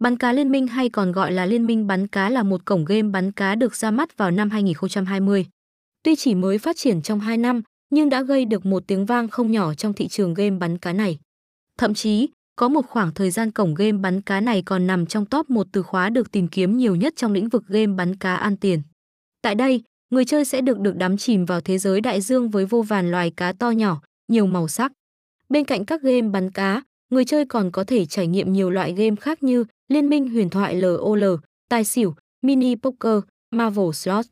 Bắn cá liên minh hay còn gọi là Liên minh bắn cá là một cổng game bắn cá được ra mắt vào năm 2020. Tuy chỉ mới phát triển trong 2 năm, nhưng đã gây được một tiếng vang không nhỏ trong thị trường game bắn cá này. Thậm chí, có một khoảng thời gian cổng game bắn cá này còn nằm trong top một từ khóa được tìm kiếm nhiều nhất trong lĩnh vực game bắn cá ăn tiền. Tại đây, người chơi sẽ được được đắm chìm vào thế giới đại dương với vô vàn loài cá to nhỏ, nhiều màu sắc. Bên cạnh các game bắn cá, người chơi còn có thể trải nghiệm nhiều loại game khác như Liên minh huyền thoại LOL, tài xỉu, mini poker, Marvel Slot.